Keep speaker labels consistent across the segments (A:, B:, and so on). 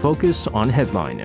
A: Focus on Headline.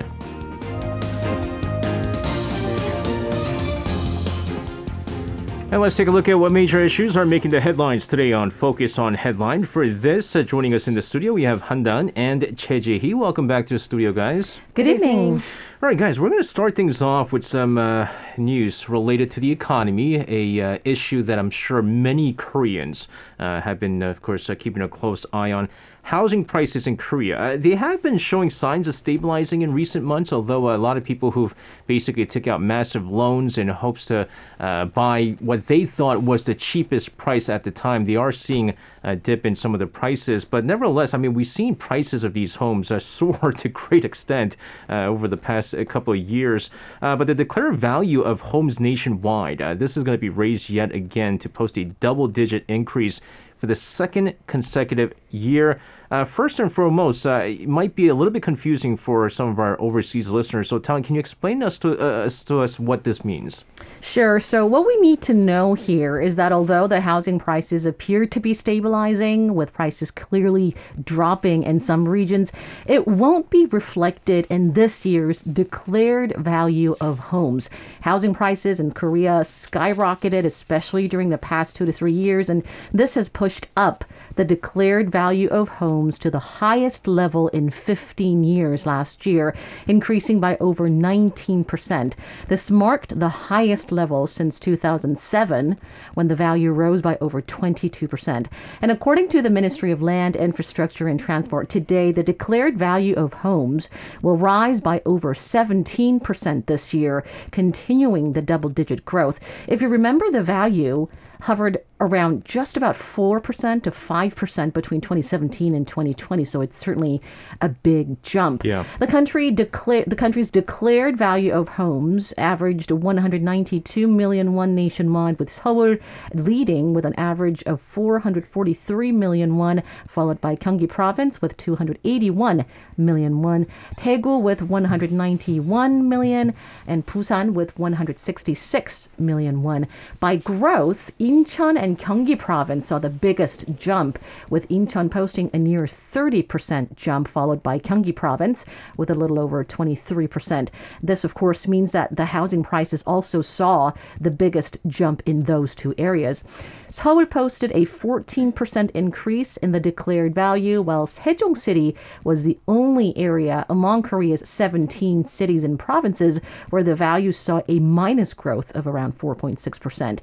A: And let's take a look at what major issues are making the headlines today on Focus on Headline. For this, uh, joining us in the studio, we have Han and Che Ji-hee. Welcome back to the studio, guys.
B: Good evening.
A: All right, guys, we're going to start things off with some uh, news related to the economy, a uh, issue that I'm sure many Koreans uh, have been, of course, uh, keeping a close eye on housing prices in Korea. Uh, they have been showing signs of stabilizing in recent months, although a lot of people who've basically took out massive loans in hopes to uh, buy what they thought was the cheapest price at the time, they are seeing a dip in some of the prices. But nevertheless, I mean, we've seen prices of these homes uh, soar to great extent uh, over the past uh, couple of years. Uh, but the declared value of homes nationwide, this is going to be raised yet again to post a double-digit increase for the second consecutive year. Uh, first and foremost, uh, it might be a little bit confusing for some of our overseas listeners. So, Talon, can you explain us to, uh, to us what this means?
B: Sure. So, what we need to know here is that although the housing prices appear to be stabilizing, with prices clearly dropping in some regions, it won't be reflected in this year's declared value of homes. Housing prices in Korea skyrocketed, especially during the past two to three years, and this has pushed up the declared value of homes to the highest level in 15 years last year, increasing by over 19%. This marked the highest level since 2007, when the value rose by over 22%. And according to the Ministry of Land, Infrastructure, and Transport, today the declared value of homes will rise by over 17% this year, continuing the double digit growth. If you remember the value, hovered around just about 4% to 5% between 2017 and 2020 so it's certainly a big jump
A: yeah.
B: the country declare the country's declared value of homes averaged 192 million won nationwide with Seoul leading with an average of 443 million won followed by Gyeonggi province with 281 million won Daegu with 191 million and Busan with 166 million won by growth Incheon and Gyeonggi province saw the biggest jump, with Incheon posting a near 30% jump, followed by Gyeonggi province with a little over 23%. This, of course, means that the housing prices also saw the biggest jump in those two areas. Seoul posted a 14% increase in the declared value, while Sejong City was the only area among Korea's 17 cities and provinces where the value saw a minus growth of around 4.6%.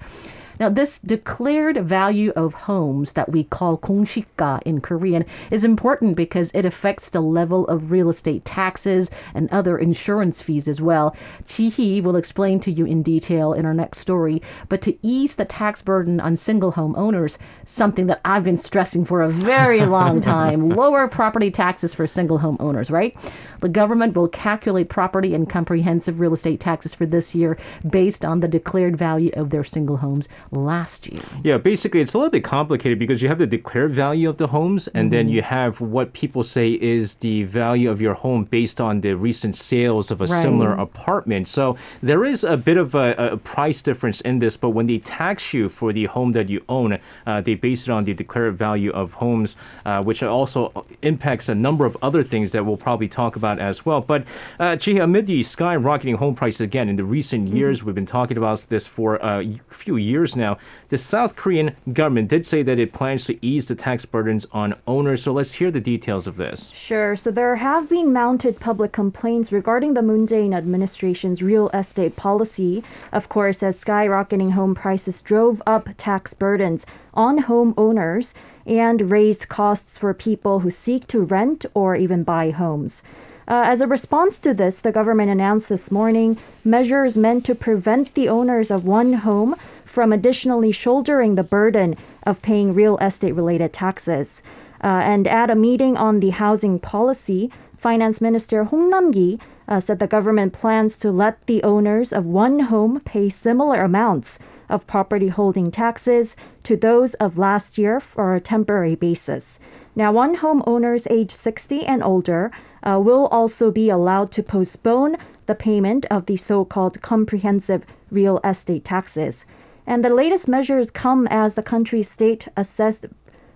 B: Now, this declared value of homes that we call kongshika in Korean is important because it affects the level of real estate taxes and other insurance fees as well. Chihi will explain to you in detail in our next story, but to ease the tax burden on single home owners, something that I've been stressing for a very long time, lower property taxes for single home owners, right? The government will calculate property and comprehensive real estate taxes for this year based on the declared value of their single homes last year.
A: Yeah, basically, it's a little bit complicated because you have the declared value of the homes, and mm-hmm. then you have what people say is the value of your home based on the recent sales of a right. similar apartment. So there is a bit of a, a, price difference in this, but when they tax you for the home that you own, uh, they base it on the declared value of homes, uh, which also impacts a number of other things that we'll probably talk about as well. But uh, amid the skyrocketing home prices again in the recent mm-hmm. years, we've been talking about this for a few years now now. The South Korean government did say that it plans to ease the tax burdens on owners. So let's hear the details of this.
C: Sure. So there have been mounted public complaints regarding the Moon Jae-in administration's real estate policy. Of course, as skyrocketing home prices drove up tax burdens on homeowners and raised costs for people who seek to rent or even buy homes. Uh, as a response to this, the government announced this morning measures meant to prevent the owners of one home from additionally shouldering the burden of paying real estate related taxes. Uh, and at a meeting on the housing policy, Finance Minister Hong Nam-ki uh, said the government plans to let the owners of one home pay similar amounts of property holding taxes to those of last year for a temporary basis. Now, one home homeowners age 60 and older uh, will also be allowed to postpone the payment of the so called comprehensive real estate taxes. And the latest measures come as the country's state assessed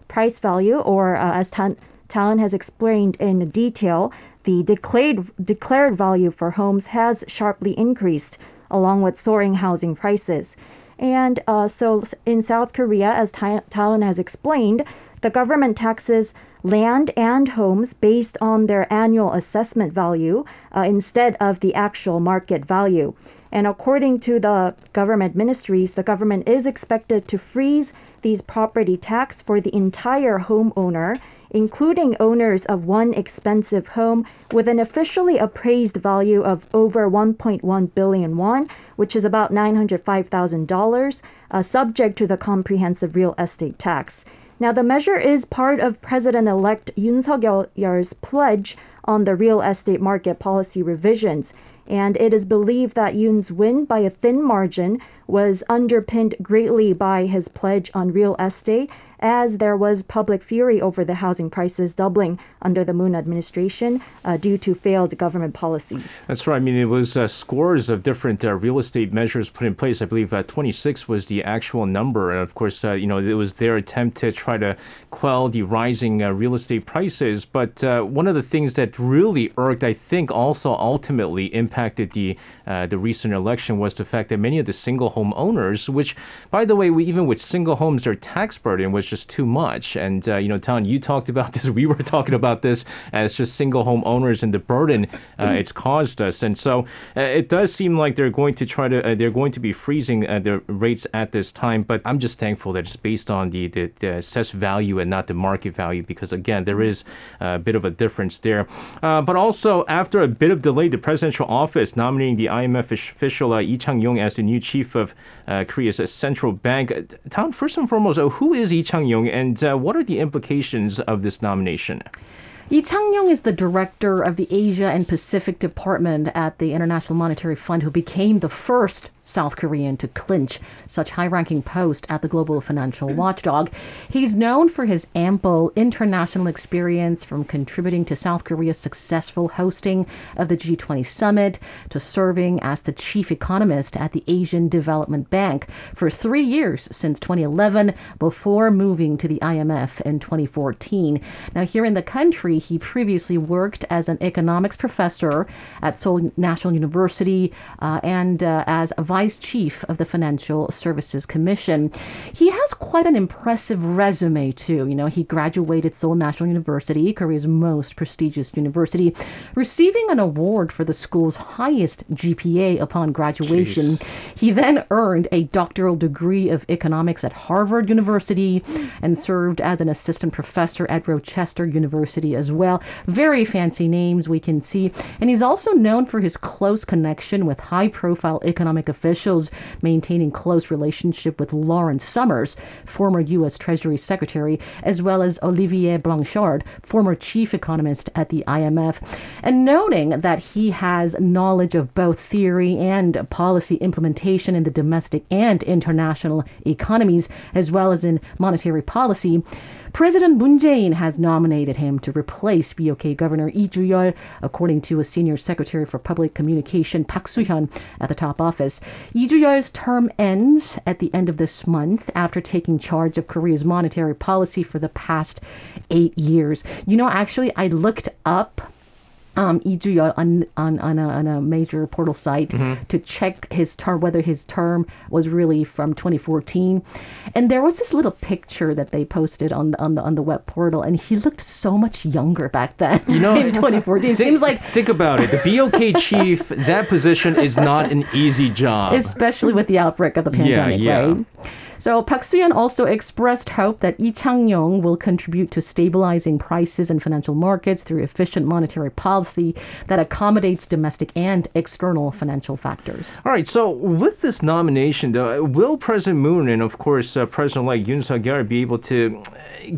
C: price value, or uh, as Tan- Talon has explained in detail, the declared declared value for homes has sharply increased, along with soaring housing prices. And uh, so in South Korea, as Talon has explained, the government taxes land and homes based on their annual assessment value uh, instead of the actual market value. And according to the government ministries, the government is expected to freeze these property tax for the entire homeowner, including owners of one expensive home with an officially appraised value of over 1.1 billion won, which is about $905,000, uh, subject to the comprehensive real estate tax. Now, the measure is part of President elect Yoon Suk Yeol's pledge on the real estate market policy revisions. And it is believed that Yoon's win by a thin margin was underpinned greatly by his pledge on real estate as there was public fury over the housing prices doubling under the Moon administration uh, due to failed government policies.
A: That's right. I mean, it was uh, scores of different uh, real estate measures put in place. I believe uh, 26 was the actual number. And of course, uh, you know, it was their attempt to try to quell the rising uh, real estate prices. But one of the things that really irked, I think, also ultimately impacted the the recent election was the fact that many of the single home owners, which, by the way, we, even with single homes, their tax burden was just too much. And, uh, you know, Tan, you talked about this. We were talking about this as just single home owners and the burden uh, mm-hmm. it's caused us. And so uh, it does seem like they're going to try to, uh, they're going to be freezing uh, the rates at this time. But I'm just thankful that it's based on the, the, the assessed value and not the market value because, again, there is a bit of a difference there. Uh, but also, after a bit of delay, the presidential office nominating the IMF official uh, Lee Chang-yong as the new chief of Korea's central bank. Tan, first and foremost, who is Lee Chang? Chang-yong, and uh, what are the implications of this nomination?
B: Lee Chang-yong is the director of the Asia and Pacific Department at the International Monetary Fund, who became the first South Korean to clinch such high ranking post at the global financial watchdog. He's known for his ample international experience from contributing to South Korea's successful hosting of the G20 summit to serving as the chief economist at the Asian Development Bank for three years since 2011 before moving to the IMF in 2014. Now, here in the country, he previously worked as an economics professor at Seoul National University uh, and uh, as vice vice chief of the Financial Services Commission. He has quite an impressive resume, too. You know, he graduated Seoul National University, Korea's most prestigious university, receiving an award for the school's highest GPA upon graduation. Jeez. He then earned a doctoral degree of economics at Harvard University and served as an assistant professor at Rochester University as well. Very fancy names we can see. And he's also known for his close connection with high profile economic officials maintaining close relationship with Lawrence Summers, former U.S. Treasury Secretary, as well as Olivier Blanchard, former chief economist at the IMF, and noting that he has knowledge of both theory and policy implementation in the domestic and international economies, as well as in monetary policy. President Moon Jae-in has nominated him to replace BOK Governor Lee Ju-yeol, according to a senior secretary for public communication Park Soo-hyun at the top office. Lee Ju-yeol's term ends at the end of this month after taking charge of Korea's monetary policy for the past eight years. You know, actually, I looked up um, on, on, on, a, on a major portal site mm-hmm. to check his term, whether his term was really from 2014. And there was this little picture that they posted on the, on the, on the web portal, and he looked so much younger back then you know, in 2014. It seems like.
A: Think about it. The BOK chief, that position is not an easy job.
B: Especially with the outbreak of the pandemic, yeah, yeah. right? So Park Soo-hyun also expressed hope that Lee Chang-yong will contribute to stabilizing prices and financial markets through efficient monetary policy that accommodates domestic and external financial factors.
A: All right. So with this nomination, though, will President Moon and of course uh, President-elect Yoon Suk-yeol be able to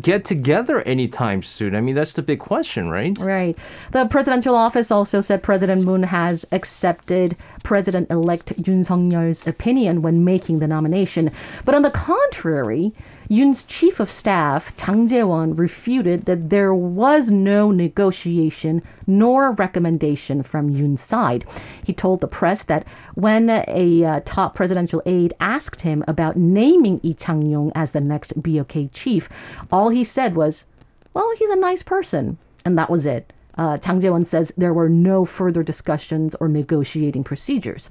A: get together anytime soon? I mean, that's the big question, right?
B: Right. The presidential office also said President Moon has accepted President-elect Yoon Suk-yeol's opinion when making the nomination, but on the contrary, Yoon's chief of staff, Jang Jae-won, refuted that there was no negotiation nor recommendation from Yoon's side. He told the press that when a uh, top presidential aide asked him about naming Lee Chang-yong as the next BOK chief, all he said was, well, he's a nice person. And that was it. Uh, Chang Jae-won says there were no further discussions or negotiating procedures.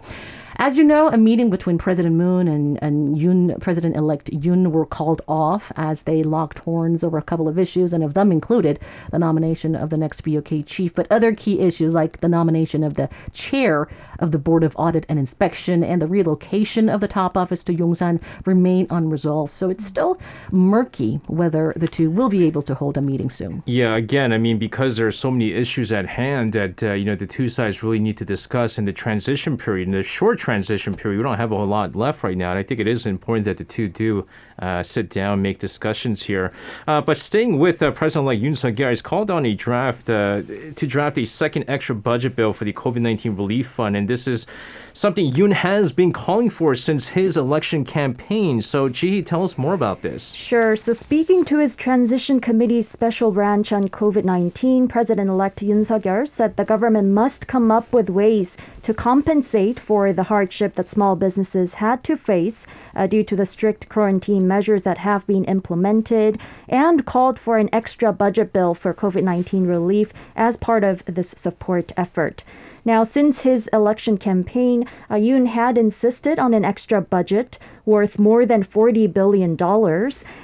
B: As you know, a meeting between President Moon and, and Yoon, President-elect Yoon were called off as they locked horns over a couple of issues, and of them included the nomination of the next BOK chief, but other key issues like the nomination of the chair of the Board of Audit and Inspection and the relocation of the top office to Yongsan remain unresolved. So it's still murky whether the two will be able to hold a meeting soon.
A: Yeah, again, I mean, because there are so many issues at hand that, uh, you know, the two sides really need to discuss in the transition period, in the short transition period. We don't have a whole lot left right now. And I think it is important that the two do uh, sit down, make discussions here. Uh, but staying with uh, President-elect Yoon Suk-yeol, he's called on a draft uh, to draft a second extra budget bill for the COVID-19 relief fund. And this is something Yoon has been calling for since his election campaign. So, Ji, tell us more about this.
C: Sure. So, speaking to his transition committee's special branch on COVID 19, President elect Yoon Suk yeol said the government must come up with ways to compensate for the hardship that small businesses had to face uh, due to the strict quarantine measures that have been implemented and called for an extra budget bill for COVID 19 relief as part of this support effort. Now, since his election campaign, uh, Yoon had insisted on an extra budget worth more than $40 billion,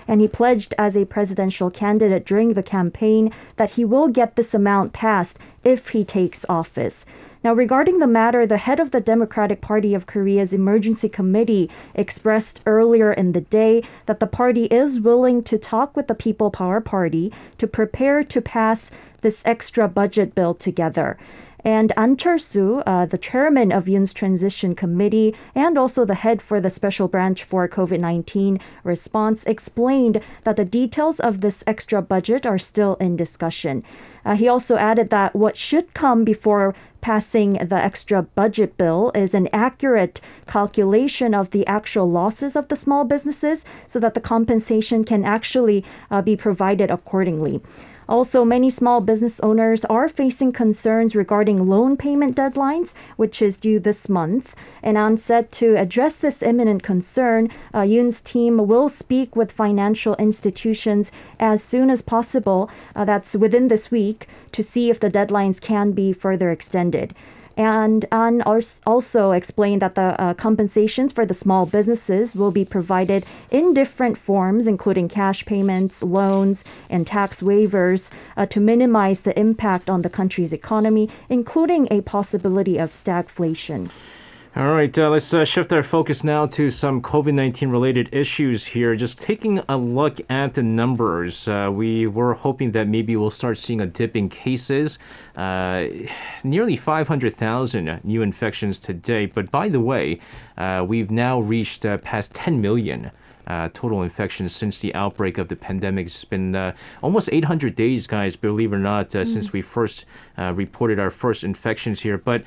C: and he pledged as a presidential candidate during the campaign that he will get this amount passed if he takes office. Now, regarding the matter, the head of the Democratic Party of Korea's Emergency Committee expressed earlier in the day that the party is willing to talk with the People Power Party to prepare to pass this extra budget bill together. And Ahn Cheol-soo, uh, the chairman of Yoon's transition committee and also the head for the special branch for COVID-19 response, explained that the details of this extra budget are still in discussion. Uh, he also added that what should come before passing the extra budget bill is an accurate calculation of the actual losses of the small businesses so that the compensation can actually uh, be provided accordingly. Also, many small business owners are facing concerns regarding loan payment deadlines, which is due this month. And on set to address this imminent concern, uh, Yoon's team will speak with financial institutions as soon as possible. Uh, that's within this week to see if the deadlines can be further extended. And Ahn also explained that the uh, compensations for the small businesses will be provided in different forms, including cash payments, loans, and tax waivers uh, to minimize the impact on the country's economy, including a possibility of stagflation.
A: All right, uh, let's uh, shift our focus now to some COVID 19 related issues here. Just taking a look at the numbers, uh, we were hoping that maybe we'll start seeing a dip in cases. Uh, nearly 500,000 new infections today. But by the way, uh, we've now reached uh, past 10 million. Uh, total infections since the outbreak of the pandemic. It's been uh, almost 800 days, guys, believe it or not, uh, mm. since we first reported our first infections here. But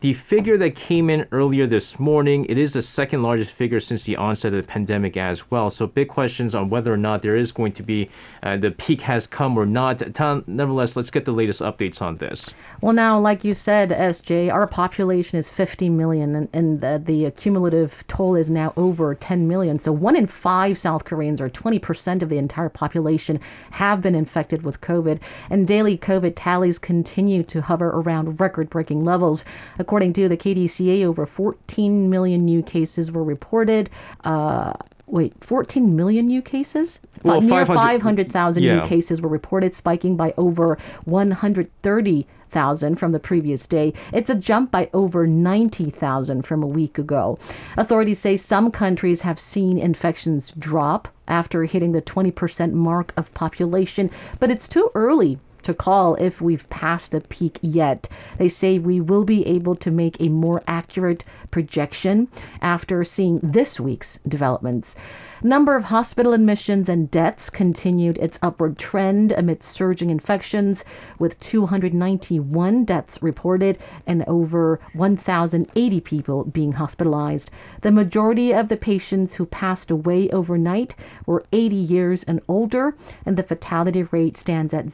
A: the figure that came in earlier this morning, it is the second largest figure since the onset of the pandemic as well. So big questions on whether or not there is going to be uh, the peak has come or not. Tom, nevertheless, let's get the latest updates on this.
B: Well, now, like you said, SJ, our population is 50 million, and, and the, the cumulative toll is now over 10 million. So one in five South Koreans, or 20% of the entire population, have been infected with COVID, and daily COVID tallies continue to hover around record-breaking levels. According to the KDCA, over 14 million new cases were reported. Uh, wait, 14 million new cases?
A: Well,
B: Near 500,000 yeah. new cases were reported, spiking by over 130,000 from the previous day. It's a jump by over 90,000 from a week ago. Authorities say some countries have seen infections drop after hitting the 20% mark of population, but it's too early to call if we've passed the peak yet. They say we will be able to make a more accurate projection after seeing this week's developments. Number of hospital admissions and deaths continued its upward trend amid surging infections, with 291 deaths reported and over 1,080 people being hospitalized. The majority of the patients who passed away overnight were 80 years and older, and the fatality rate stands at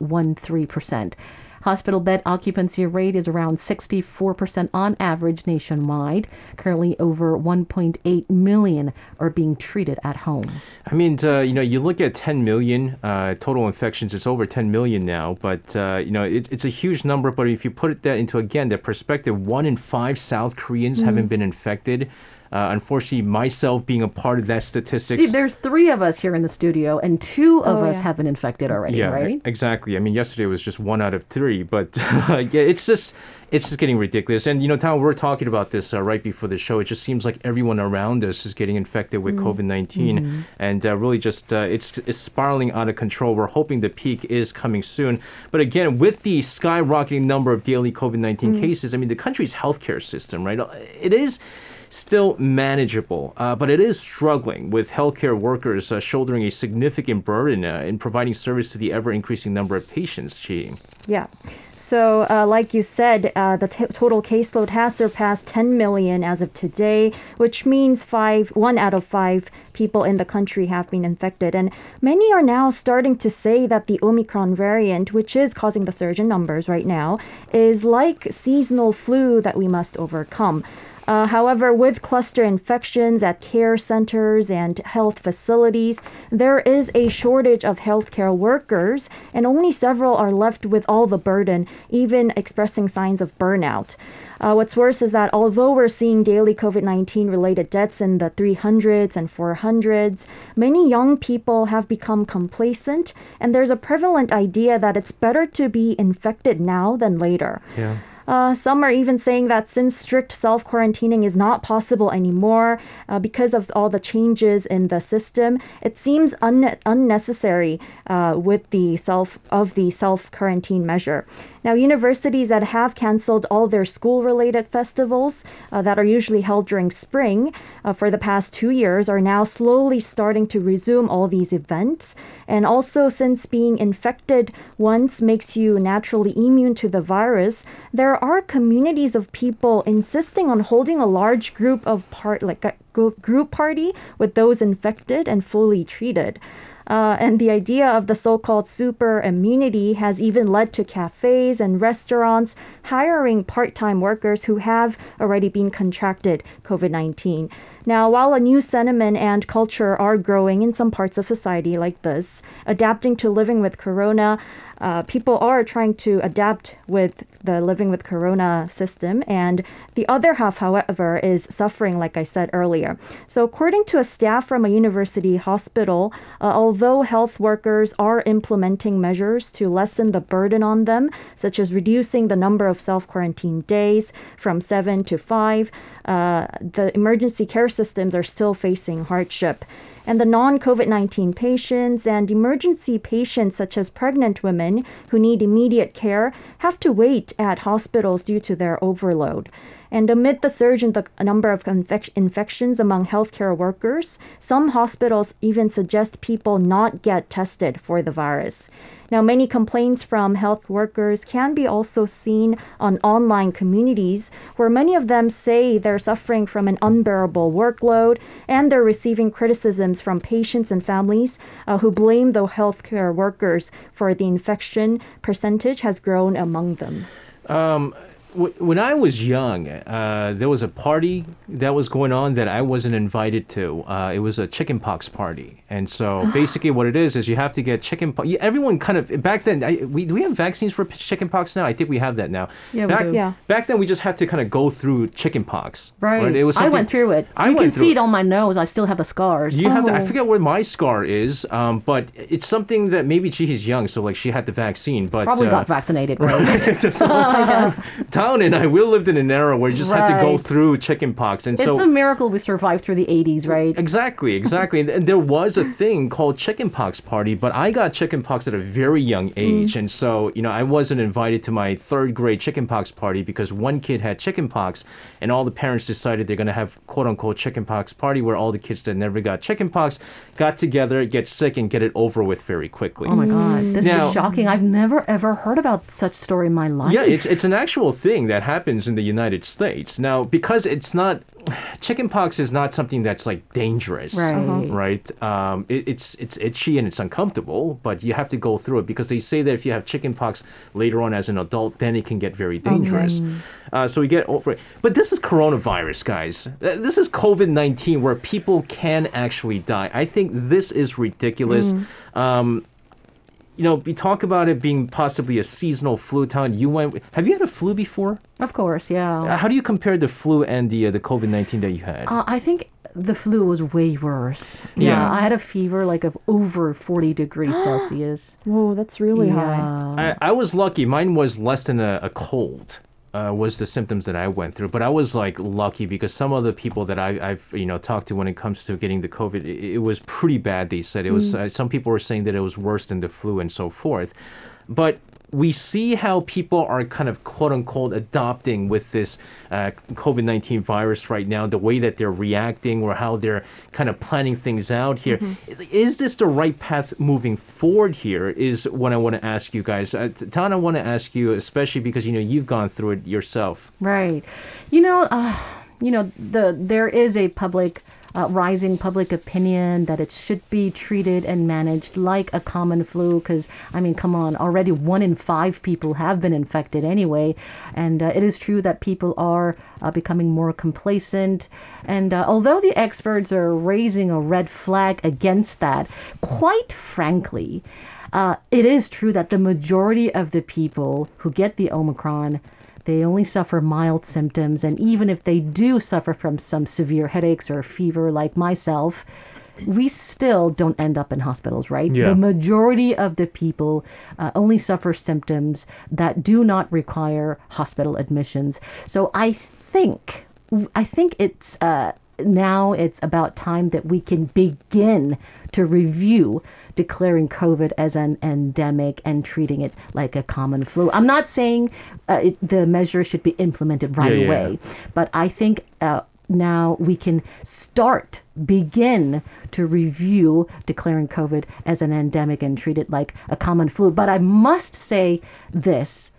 B: 0.13%. Hospital bed occupancy rate is around 64% on average nationwide. Currently, over 1.8 million are being treated at home.
A: I mean, uh, you know, you look at 10 million uh, total infections. It's over 10 million now, but uh, you know, it, it's a huge number. But if you put that into again the perspective, one in five South Koreans haven't been infected. Uh, unfortunately, myself being a part of that statistic.
B: See, there's three of us here in the studio, and two of
C: Oh,
B: us
C: yeah.
B: have been infected already,
A: yeah,
B: right?
A: exactly. I mean, yesterday was just one out of three, but yeah, it's just it's just getting ridiculous. And you know, Tom, we're talking about this uh, right before the show. It just seems like everyone around us is getting infected with COVID 19 and uh, really just uh, it's it's spiraling out of control. We're hoping the peak is coming soon, but again, with the skyrocketing number of daily COVID 19 cases, I mean, the country's healthcare system, right? It is still manageable, uh, but it is struggling with healthcare workers uh, shouldering a significant burden uh, in providing service to the ever increasing number of patients.
C: Yeah. So, uh, like you said, uh, the t- total caseload has surpassed 10 million as of today, which means five, one out of five people in the country have been infected. And many are now starting to say that the Omicron variant, which is causing the surge in numbers right now, is like seasonal flu that we must overcome. Uh, however, with cluster infections at care centers and health facilities, there is a shortage of healthcare workers, and only several are left with all the burden, even expressing signs of burnout. Uh, what's worse is that although we're seeing daily COVID 19 related deaths in the 300s and 400s, many young people have become complacent, and there's a prevalent idea that it's better to be infected now than later.
A: Yeah.
C: Uh, some are even saying that since strict self quarantining is not possible anymore uh, because of all the changes in the system, it seems un- unnecessary uh, with the self of the self quarantine measure. Now, universities that have canceled all their school related festivals uh, that are usually held during spring uh, for the past two years are now slowly starting to resume all these events. And also, since being infected once makes you naturally immune to the virus, there are communities of people insisting on holding a large group of part like a group group party with those infected and fully treated. Uh, and the idea of the so called super immunity has even led to cafes and restaurants hiring part time workers who have already been contracted COVID 19. Now, while a new sentiment and culture are growing in some parts of society like this, adapting to living with corona, uh, people are trying to adapt with the living with corona system, and the other half, however, is suffering, like I said earlier. So, according to a staff from a university hospital, uh, although health workers are implementing measures to lessen the burden on them, such as reducing the number of self quarantine days from seven to five, uh, the emergency care systems are still facing hardship. And the non COVID 19 patients and emergency patients, such as pregnant women who need immediate care, have to wait at hospitals due to their overload. And amid the surge in the number of infec- infections among healthcare workers, some hospitals even suggest people not get tested for the virus. Now, many complaints from health workers can be also seen on online communities, where many of them say they're suffering from an unbearable workload and they're receiving criticisms from patients and families uh, who blame the healthcare workers for the infection percentage has grown among them.
A: Wh- When I was young, uh, there was a party that was going on that I wasn't invited to. Uh, it was a chickenpox party, and so basically, what it is is you have to get chickenpox. Everyone kind of back then. I, we do we have vaccines for chickenpox now? I think we have that now.
B: Yeah, we
A: back,
B: do.
C: Yeah.
A: Back then, we just had to kind of go through chickenpox.
B: Right.
A: It was
B: I went through it.
A: I
B: you can see
A: it.
B: it on my nose. I still have the scars.
A: You have to, I
C: Oh.
A: forget where my scar is, um, but it's something that maybe she is young, so like she had the vaccine, but
B: Probably
A: uh,
B: got vaccinated, right?
A: just- Town and I, we lived in an era where you just had to go
B: Right.
A: through chickenpox, and
B: it's
A: so it's
B: a miracle we survived through the 80s, right?
A: Exactly, exactly. and, there was a thing called chickenpox party, but I got chickenpox at a very young mm. age, and so you know I wasn't invited to my third grade chickenpox party because one kid had chickenpox, and all the parents decided they're gonna have quote unquote chickenpox party where all the kids that never got chickenpox got together, get sick, and get it over with very quickly.
B: Oh my God. This
A: Now-
B: is shocking. I've never ever heard about such story in my life.
A: Yeah, it's it's an actual thing. Thing that happens in the United States. Now, because it's not chickenpox is not something that's like dangerous,
B: Right. Uh-huh.
A: right? Um, it, it's it's itchy and it's uncomfortable, but you have to go through it because they say that if you have chickenpox later on as an adult, then it can get very dangerous. Uh, so we get over it. But this is coronavirus, guys. Uh, This is COVID nineteen, where people can actually die. I think this is ridiculous. Um, you know, we talk about it being possibly a seasonal flu town. You went. Have you had a flu before?
B: Of course, yeah.
A: Uh, How do you compare the flu and the uh, the COVID nineteen that you had?
B: Uh, I think the flu was way worse. Yeah.
A: Yeah.
B: I had a fever like of over 40 degrees Celsius.
C: Whoa, that's really high.
A: I, I was lucky. Mine was less than a, a cold. Uh, was the symptoms that I went through, but I was like lucky because some of the people that I, I've you know talked to when it comes to getting the COVID, it, it was pretty bad. They said it was. Uh, some people were saying that it was worse than the flu and so forth, but we see how people are kind of quote unquote adopting with this uh, COVID 19 virus right now, the way that they're reacting or how they're kind of planning things out here. Is this the right path moving forward here? Is what I want to ask you guys. Uh, Tan, I want to ask you, especially because you know you've gone through it yourself.
B: Right. You know, uh, you know, the there is a public uh, rising public opinion that it should be treated and managed like a common flu. Because I mean, come on, already one in five people have been infected anyway, and uh, it is true that people are uh, becoming more complacent. And uh, although the experts are raising a red flag against that, quite frankly. Uh, it is true that the majority of the people who get the Omicron they only suffer mild symptoms, and even if they do suffer from some severe headaches or fever, like myself, we still don't end up in hospitals, right?
A: Yeah.
B: The majority of the people uh, only suffer symptoms that do not require hospital admissions. So I think, I think it's. Uh, now it's about time that we can begin to review declaring COVID as an endemic and treating it like a common flu. I'm not saying uh, it, the measure should be implemented right
A: Yeah, yeah,
B: away, but I think uh, now we can start, begin to review declaring COVID as an endemic and treat it like a common flu. But I must say this.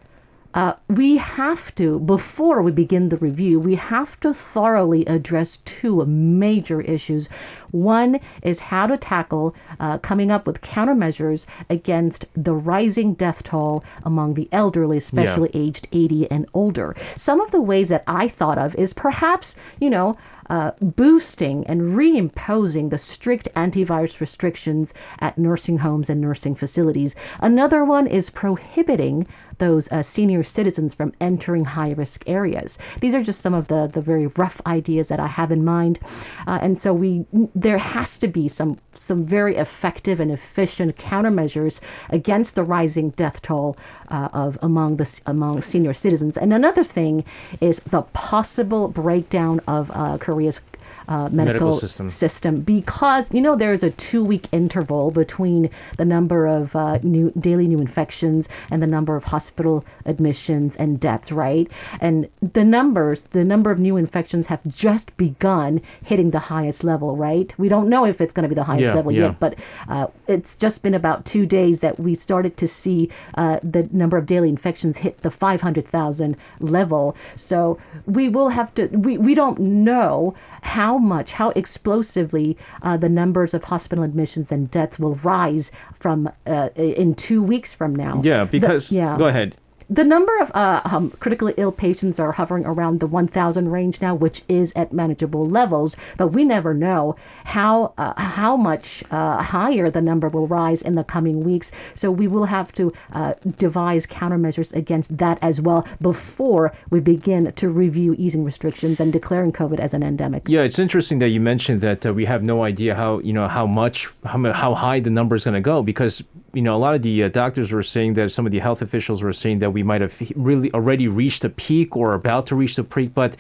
B: Uh, we have to, before we begin the review, we have to thoroughly address two major issues. One is how to tackle uh, coming up with countermeasures against the rising death toll among the elderly, especially aged 80 and older. Some of the ways that I thought of is perhaps, you know, uh, boosting and reimposing the strict antivirus restrictions at nursing homes and nursing facilities. Another one is prohibiting those uh, senior citizens from entering high risk areas. These are just some of the, the very rough ideas that I have in mind. Uh, and so we there has to be some some very effective and efficient countermeasures against the rising death toll uh, of among the among senior citizens. And another thing is the possible breakdown of uh, Korea's uh, medical,
A: Medical system.
B: system because you know there is a two week interval between the number of uh, new daily new infections and the number of hospital admissions and deaths right and the numbers the number of new infections have just begun hitting the highest level right we don't know if it's going to be the highest
A: Yeah,
B: level
A: yeah.
B: yet but uh, it's just been about two days that we started to see uh, the number of daily infections hit the 500,000 level. So we will have to, we, we don't know how much, how explosively uh, the numbers of hospital admissions and deaths will rise from uh, in two weeks from now.
A: Yeah,
B: The-
A: because
B: yeah
A: go ahead.
B: The number of uh, um, critically ill patients are hovering around the 1,000 range now, which is at manageable levels. But we never know how uh, how much uh, higher the number will rise in the coming weeks. So we will have to uh, devise countermeasures against that as well before we begin to review easing restrictions and declaring COVID as an endemic.
A: Yeah, it's interesting that you mentioned that uh, we have no idea how you know how much how, how high the number is going to go because you know a lot of the uh, doctors were saying that some of the health officials were saying that we might have really already reached a peak or about to reach the peak, but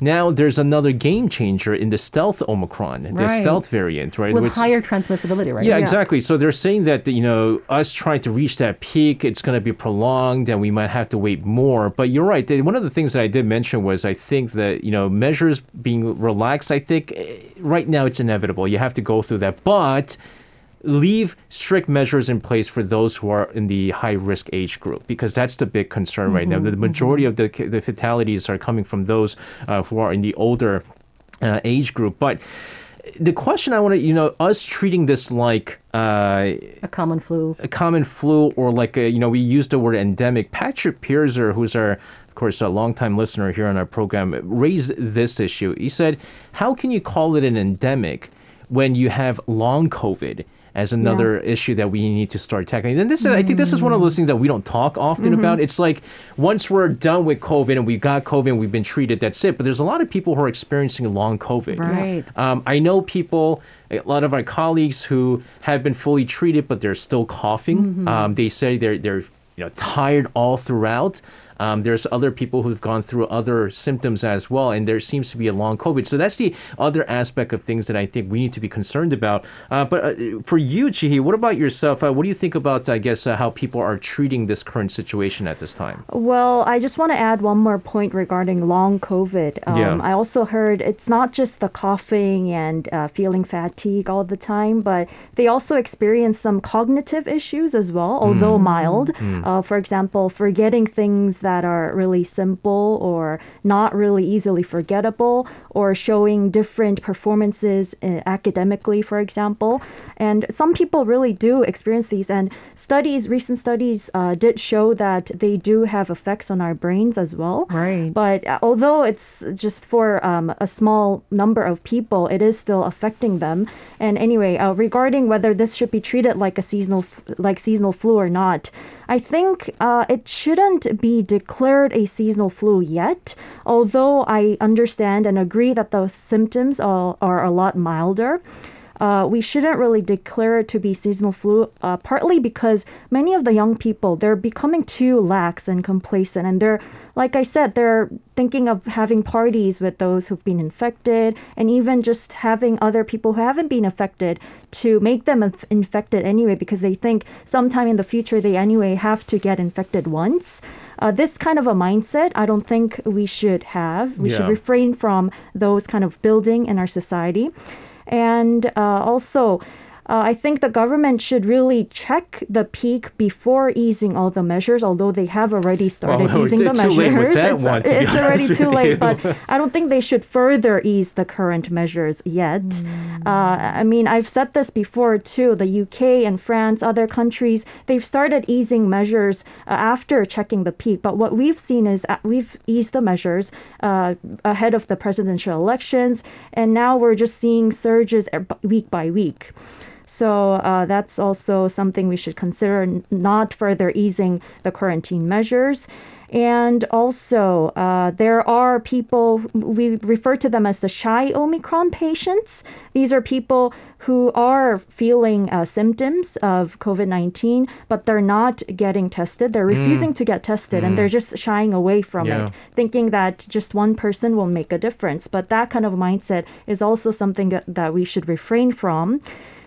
A: now there's another game changer in the stealth Omicron, the
B: Right.
A: stealth variant, right?
B: With
A: which-
B: higher transmissibility, right?
A: yeah, exactly. So they're saying that you know us trying to reach that peak, it's going to be prolonged, and we might have to wait more. But you're right. One of the things that I did mention was I think that you know measures being relaxed. I think eh, right now it's inevitable. You have to go through that, but leave strict measures in place for those who are in the high risk age group because that's the big concern right now. The majority of the the fatalities are coming from those uh, who are in the older uh, age group, but. The question I want to, you know, us treating this like uh,
B: A common flu.
A: a common flu or like a, you know we use the word endemic patrick pierzer who's our of course a longtime listener here on our program raised this issue he said how can you call it an endemic when you have long covid as another issue that we need to start tackling. And this is, I think this is one of those things that we don't talk often about. It's like once we're done with COVID and we got COVID and we've been treated, that's it. But there's a lot of people who are experiencing long COVID.
B: Right.
A: Um, I know people, a lot of our colleagues who have been fully treated, but they're still coughing. Um, they say they're they're you know tired all throughout. Um, there's other people who've gone through other symptoms as well, and there seems to be a long COVID. So that's the other aspect of things that I think we need to be concerned about. Uh, but uh, for you, Chihi, what about yourself? Uh, what do you think about, I guess, uh, how people are treating this current situation at this time?
C: Well, I just want to add one more point regarding long COVID. Um,
A: Yeah.
C: I also heard it's not just the coughing and uh, feeling fatigue all the time, but they also experience some cognitive issues as well, although mild. Uh, for example, forgetting things that are really simple or not really easily forgettable, or showing different performances uh, academically, for example. And some people really do experience these. And studies, recent studies, uh, did show that they do have effects on our brains as well.
B: Right.
C: But uh, although it's just for um, a small number of people, it is still affecting them. And anyway, uh, regarding whether this should be treated like a seasonal, like seasonal flu or not, I think uh, it shouldn't be declared a seasonal flu yet. Although I understand and agree that the symptoms are, are a lot milder. Uh, we shouldn't really declare it to be seasonal flu, uh, partly because many of the young people they're becoming too lax and complacent, and they're, like I said, they're thinking of having parties with those who've been infected, and even just having other people who haven't been affected to make them inf- infected anyway, because they think sometime in the future they anyway have to get infected once. Uh, this kind of a mindset, I don't think we should have. We should refrain from those kind of building in our society. And uh, also, uh, I think the government should really check the peak before easing all the measures, although they have already started
A: Well, we're
C: easing the
A: too
C: measures.
A: late with that
C: it's
A: one, to be
C: it's already too
A: with
C: late,
A: you.
C: but I don't think they should further ease the current measures yet. Uh, I mean, I've said this before too. The UK and France, other countries, they've started easing measures uh, after checking the peak. But what we've seen is uh, we've eased the measures uh, ahead of the presidential elections, and now we're just seeing surges week by week. So uh, that's also something we should consider, not further easing the quarantine measures. And also, uh, there are people, we refer to them as the shy Omicron patients. These are people who are feeling uh, symptoms of COVID 19, but they're not getting tested. They're refusing to get tested and they're just shying away from
A: Yeah.
C: it, thinking that just one person will make a difference. But that kind of mindset is also something that, that we should refrain from.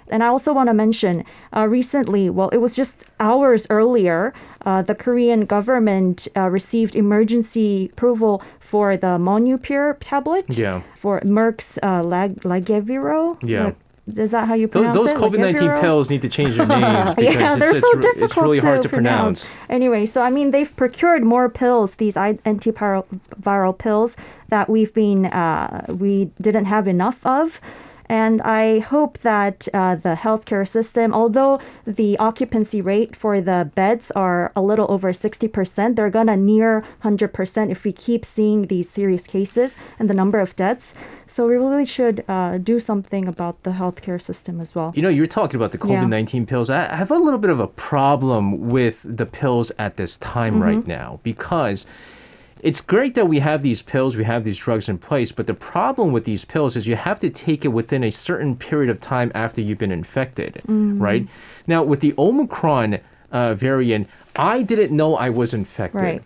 C: And I also want to mention uh, recently, well, it was just hours earlier, uh, the Korean government uh, received emergency approval for the Monupir tablet
A: Yeah.
C: for Merck's uh, Lag- Lageviro.
A: Yeah.
C: Lag- is that how you
A: Those,
C: pronounce
A: those
C: it?
A: COVID 19
C: Lageviro?
A: pills need to change their names because
C: yeah, they're
A: it's,
C: so
A: re-
C: difficult
A: it's really hard to
C: pronounce.
A: pronounce.
C: Anyway, so I mean, they've procured more pills, these antiviral viral pills that we've been uh, we didn't have enough of. And I hope that uh, the healthcare system, although the occupancy rate for the beds are a little over 60%, they're going to near 100% if we keep seeing these serious cases and the number of deaths. So we really should uh, do something about the healthcare system as well.
A: You know, you're talking about the COVID 19 pills. I have a little bit of a problem with the pills at this time right
C: Mm-hmm.
A: now because it's great that we have these pills, we have these drugs in place, but the problem with these pills is you have to take it within a certain period of time after you've been infected,
C: Mm-hmm.
A: right? Now, with the Omicron uh, variant, I didn't know I was infected.
C: Right.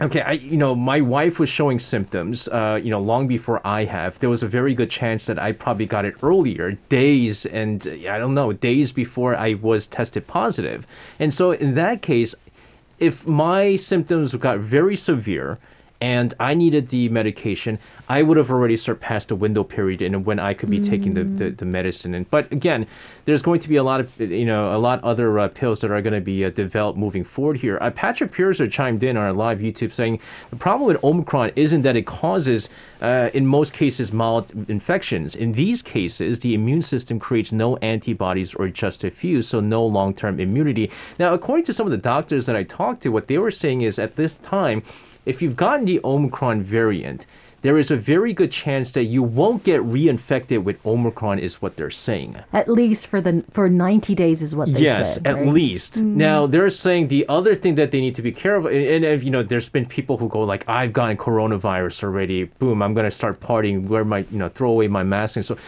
A: Okay, I, you know, my wife was showing symptoms, uh, you know, long before I have. There was a very good chance that I probably got it earlier, days and I don't know, days before I was tested positive. And so in that case, if my symptoms got very severe and I needed the medication, I would have already surpassed the window period and when I could be taking the, the, the, medicine. And but again, there's going to be a lot of you know a lot other uh, pills that are going to be uh, developed moving forward here. Uh, Patrick Pierce chimed in on our live YouTube saying the problem with Omicron isn't that it causes uh, in most cases mild infections. In these cases, the immune system creates no antibodies or just a few, so no long-term immunity. Now, according to some of the doctors that I talked to, what they were saying is at this time if you've gotten the Omicron variant, there is a very good chance that you won't get reinfected with Omicron, is what they're saying.
B: At least for the for 90 days is what they
A: yes,
B: said.
A: Yes, at
B: right?
A: least. Mm. Now they're saying the other thing that they need to be careful, and, and, you know, there's been people who go like, I've gotten coronavirus already. Boom, I'm gonna start partying. Wear my, you know, throw away my mask, and so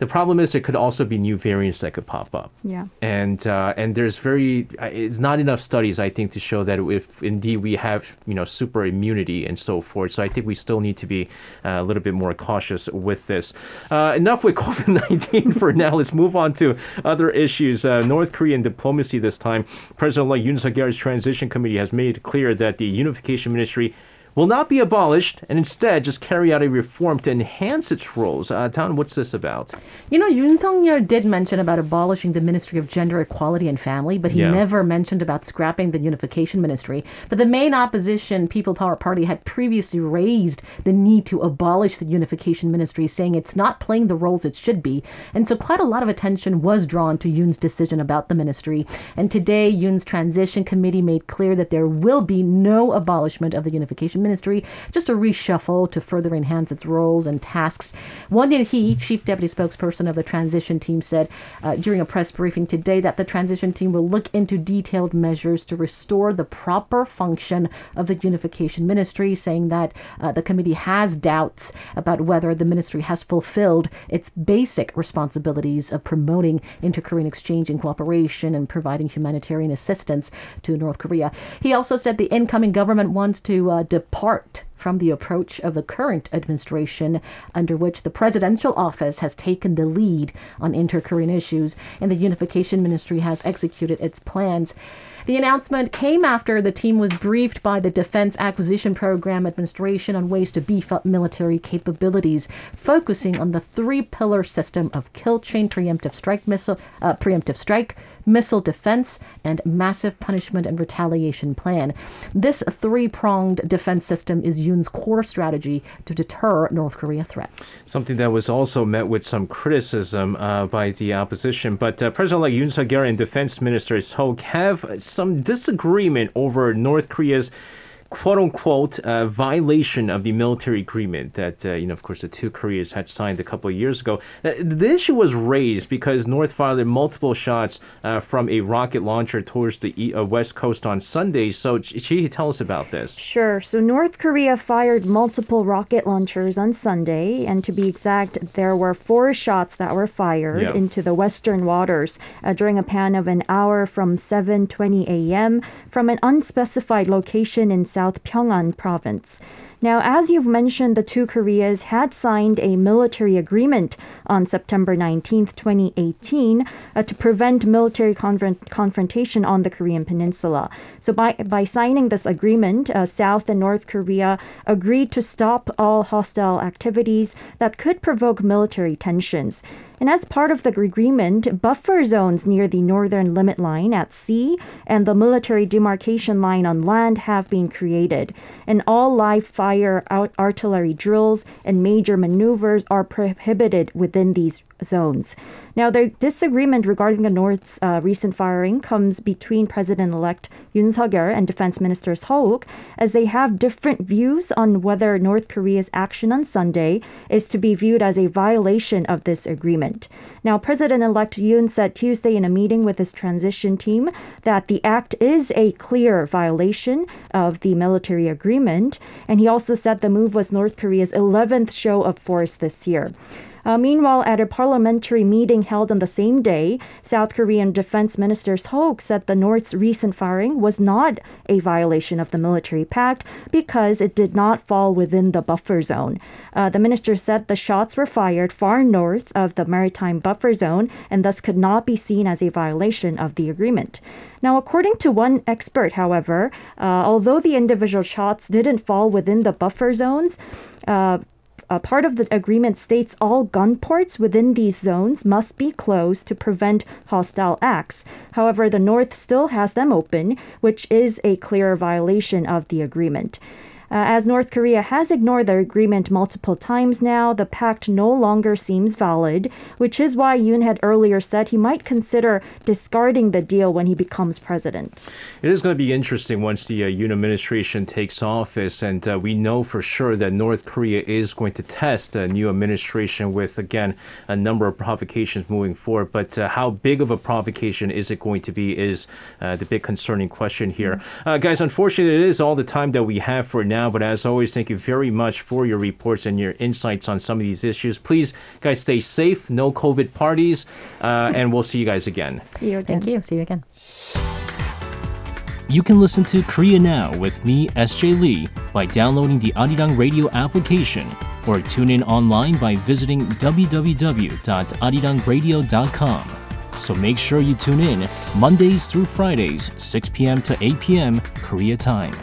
A: the problem is there could also be new variants that could pop up.
C: Yeah.
A: And uh, and there's very it's not enough studies I think to show that if indeed we have you know super immunity and so forth. So I think we still need to be uh, a little bit more cautious with this. Uh, enough with COVID-19 for now. Let's move on to other issues. Uh, North Korean diplomacy this time. President-elect Yoon Suk-yeol's transition committee has made clear that the unification ministry will not be abolished and instead just carry out a reform to enhance its roles. Uh, Town, what's this about?
B: You know, Yoon Suk-yeol did mention about abolishing the Ministry of Gender Equality and Family, but he yeah. never mentioned about scrapping the Unification Ministry. But the main opposition, People Power Party, had previously raised the need to abolish the Unification Ministry, saying it's not playing the roles it should be. And so quite a lot of attention was drawn to Yoon's decision about the ministry. And today, Yoon's transition committee made clear that there will be no abolishment of the Unification Ministry, just a reshuffle to further enhance its roles and tasks. Won Hee, chief deputy spokesperson of the transition team, said uh, during a press briefing today that the transition team will look into detailed measures to restore the proper function of the unification ministry, saying that uh, the committee has doubts about whether the ministry has fulfilled its basic responsibilities of promoting inter-Korean exchange and cooperation and providing humanitarian assistance to North Korea. He also said the incoming government wants to uh, depart from the approach of the current administration, under which the presidential office has taken the lead on inter Korean issues and the unification ministry has executed its plans. The announcement came after the team was briefed by the Defense Acquisition Program Administration on ways to beef up military capabilities, focusing on the three pillar system of kill chain preemptive strike missile, uh, preemptive strike, missile defense, and massive punishment and retaliation plan. This three pronged defense system is Yoon's core strategy to deter North Korea threats.
A: Something that was also met with some criticism uh, by the opposition. But uh, President like Yoon Suk-yeol and Defense Minister Suh Wook have some disagreement over North Korea's quote unquote uh, violation of the military agreement that uh, you know of course the two Koreas had signed a couple of years ago. Uh, the issue was raised because North fired multiple shots uh, from a rocket launcher towards the uh, west coast on Sunday. So Chi, tell us about this.
C: Sure. So North Korea fired multiple rocket launchers on Sunday, and to be exact, there were four shots that were fired yep. into the western waters uh, during a pan of an hour from 7:20 a.m. from an unspecified location in South South Pyongan province. Now, as you've mentioned, the two Koreas had signed a military agreement on September 19, 2018, uh, to prevent military confront- confrontation on the Korean Peninsula. So, by, by signing this agreement, uh, South and North Korea agreed to stop all hostile activities that could provoke military tensions. And as part of the agreement, buffer zones near the northern limit line at sea and the military demarcation line on land have been created. And all live fire artillery drills and major maneuvers are prohibited within these zones. Now, the disagreement regarding the North's uh, recent firing comes between President-elect Yoon Suk-yeol and Defense Minister Suh Wook, as they have different views on whether North Korea's action on Sunday is to be viewed as a violation of this agreement. Now, President-elect Yoon said Tuesday in a meeting with his transition team that the act is a clear violation of the military agreement, and he also said the move was North Korea's 11th show of force this year. Uh, meanwhile, at a parliamentary meeting held on the same day, South Korean Defense Minister Suh Wook said the North's recent firing was not a violation of the military pact because it did not fall within the buffer zone. Uh, the minister said the shots were fired far north of the maritime buffer zone and thus could not be seen as a violation of the agreement. Now, according to one expert, however, uh, although the individual shots didn't fall within the buffer zones, uh, a part of the agreement states all gun ports within these zones must be closed to prevent hostile acts. However, the North still has them open, which is a clear violation of the agreement. Uh, as North Korea has ignored the agreement multiple times now, the pact no longer seems valid, which is why Yoon had earlier said he might consider discarding the deal when he becomes president.
A: It is going to be interesting once the uh, Yoon administration takes office, and uh, we know for sure that North Korea is going to test a new administration with, again, a number of provocations moving forward. But uh, how big of a provocation is it going to be is uh, the big concerning question here. Uh, guys, unfortunately, it is all the time that we have for now now. But as always, thank you very much for your reports and your insights on some of these issues. Please, guys, stay safe. No COVID parties. Uh, and we'll see you guys again.
C: See you again.
B: Thank you. See you again.
D: You can listen to Korea Now with me, SJ Lee, by downloading the Arirang Radio application or tune in online by visiting www.arirangradio.com. So make sure you tune in Mondays through Fridays, 6 p.m. to 8 p.m. Korea time.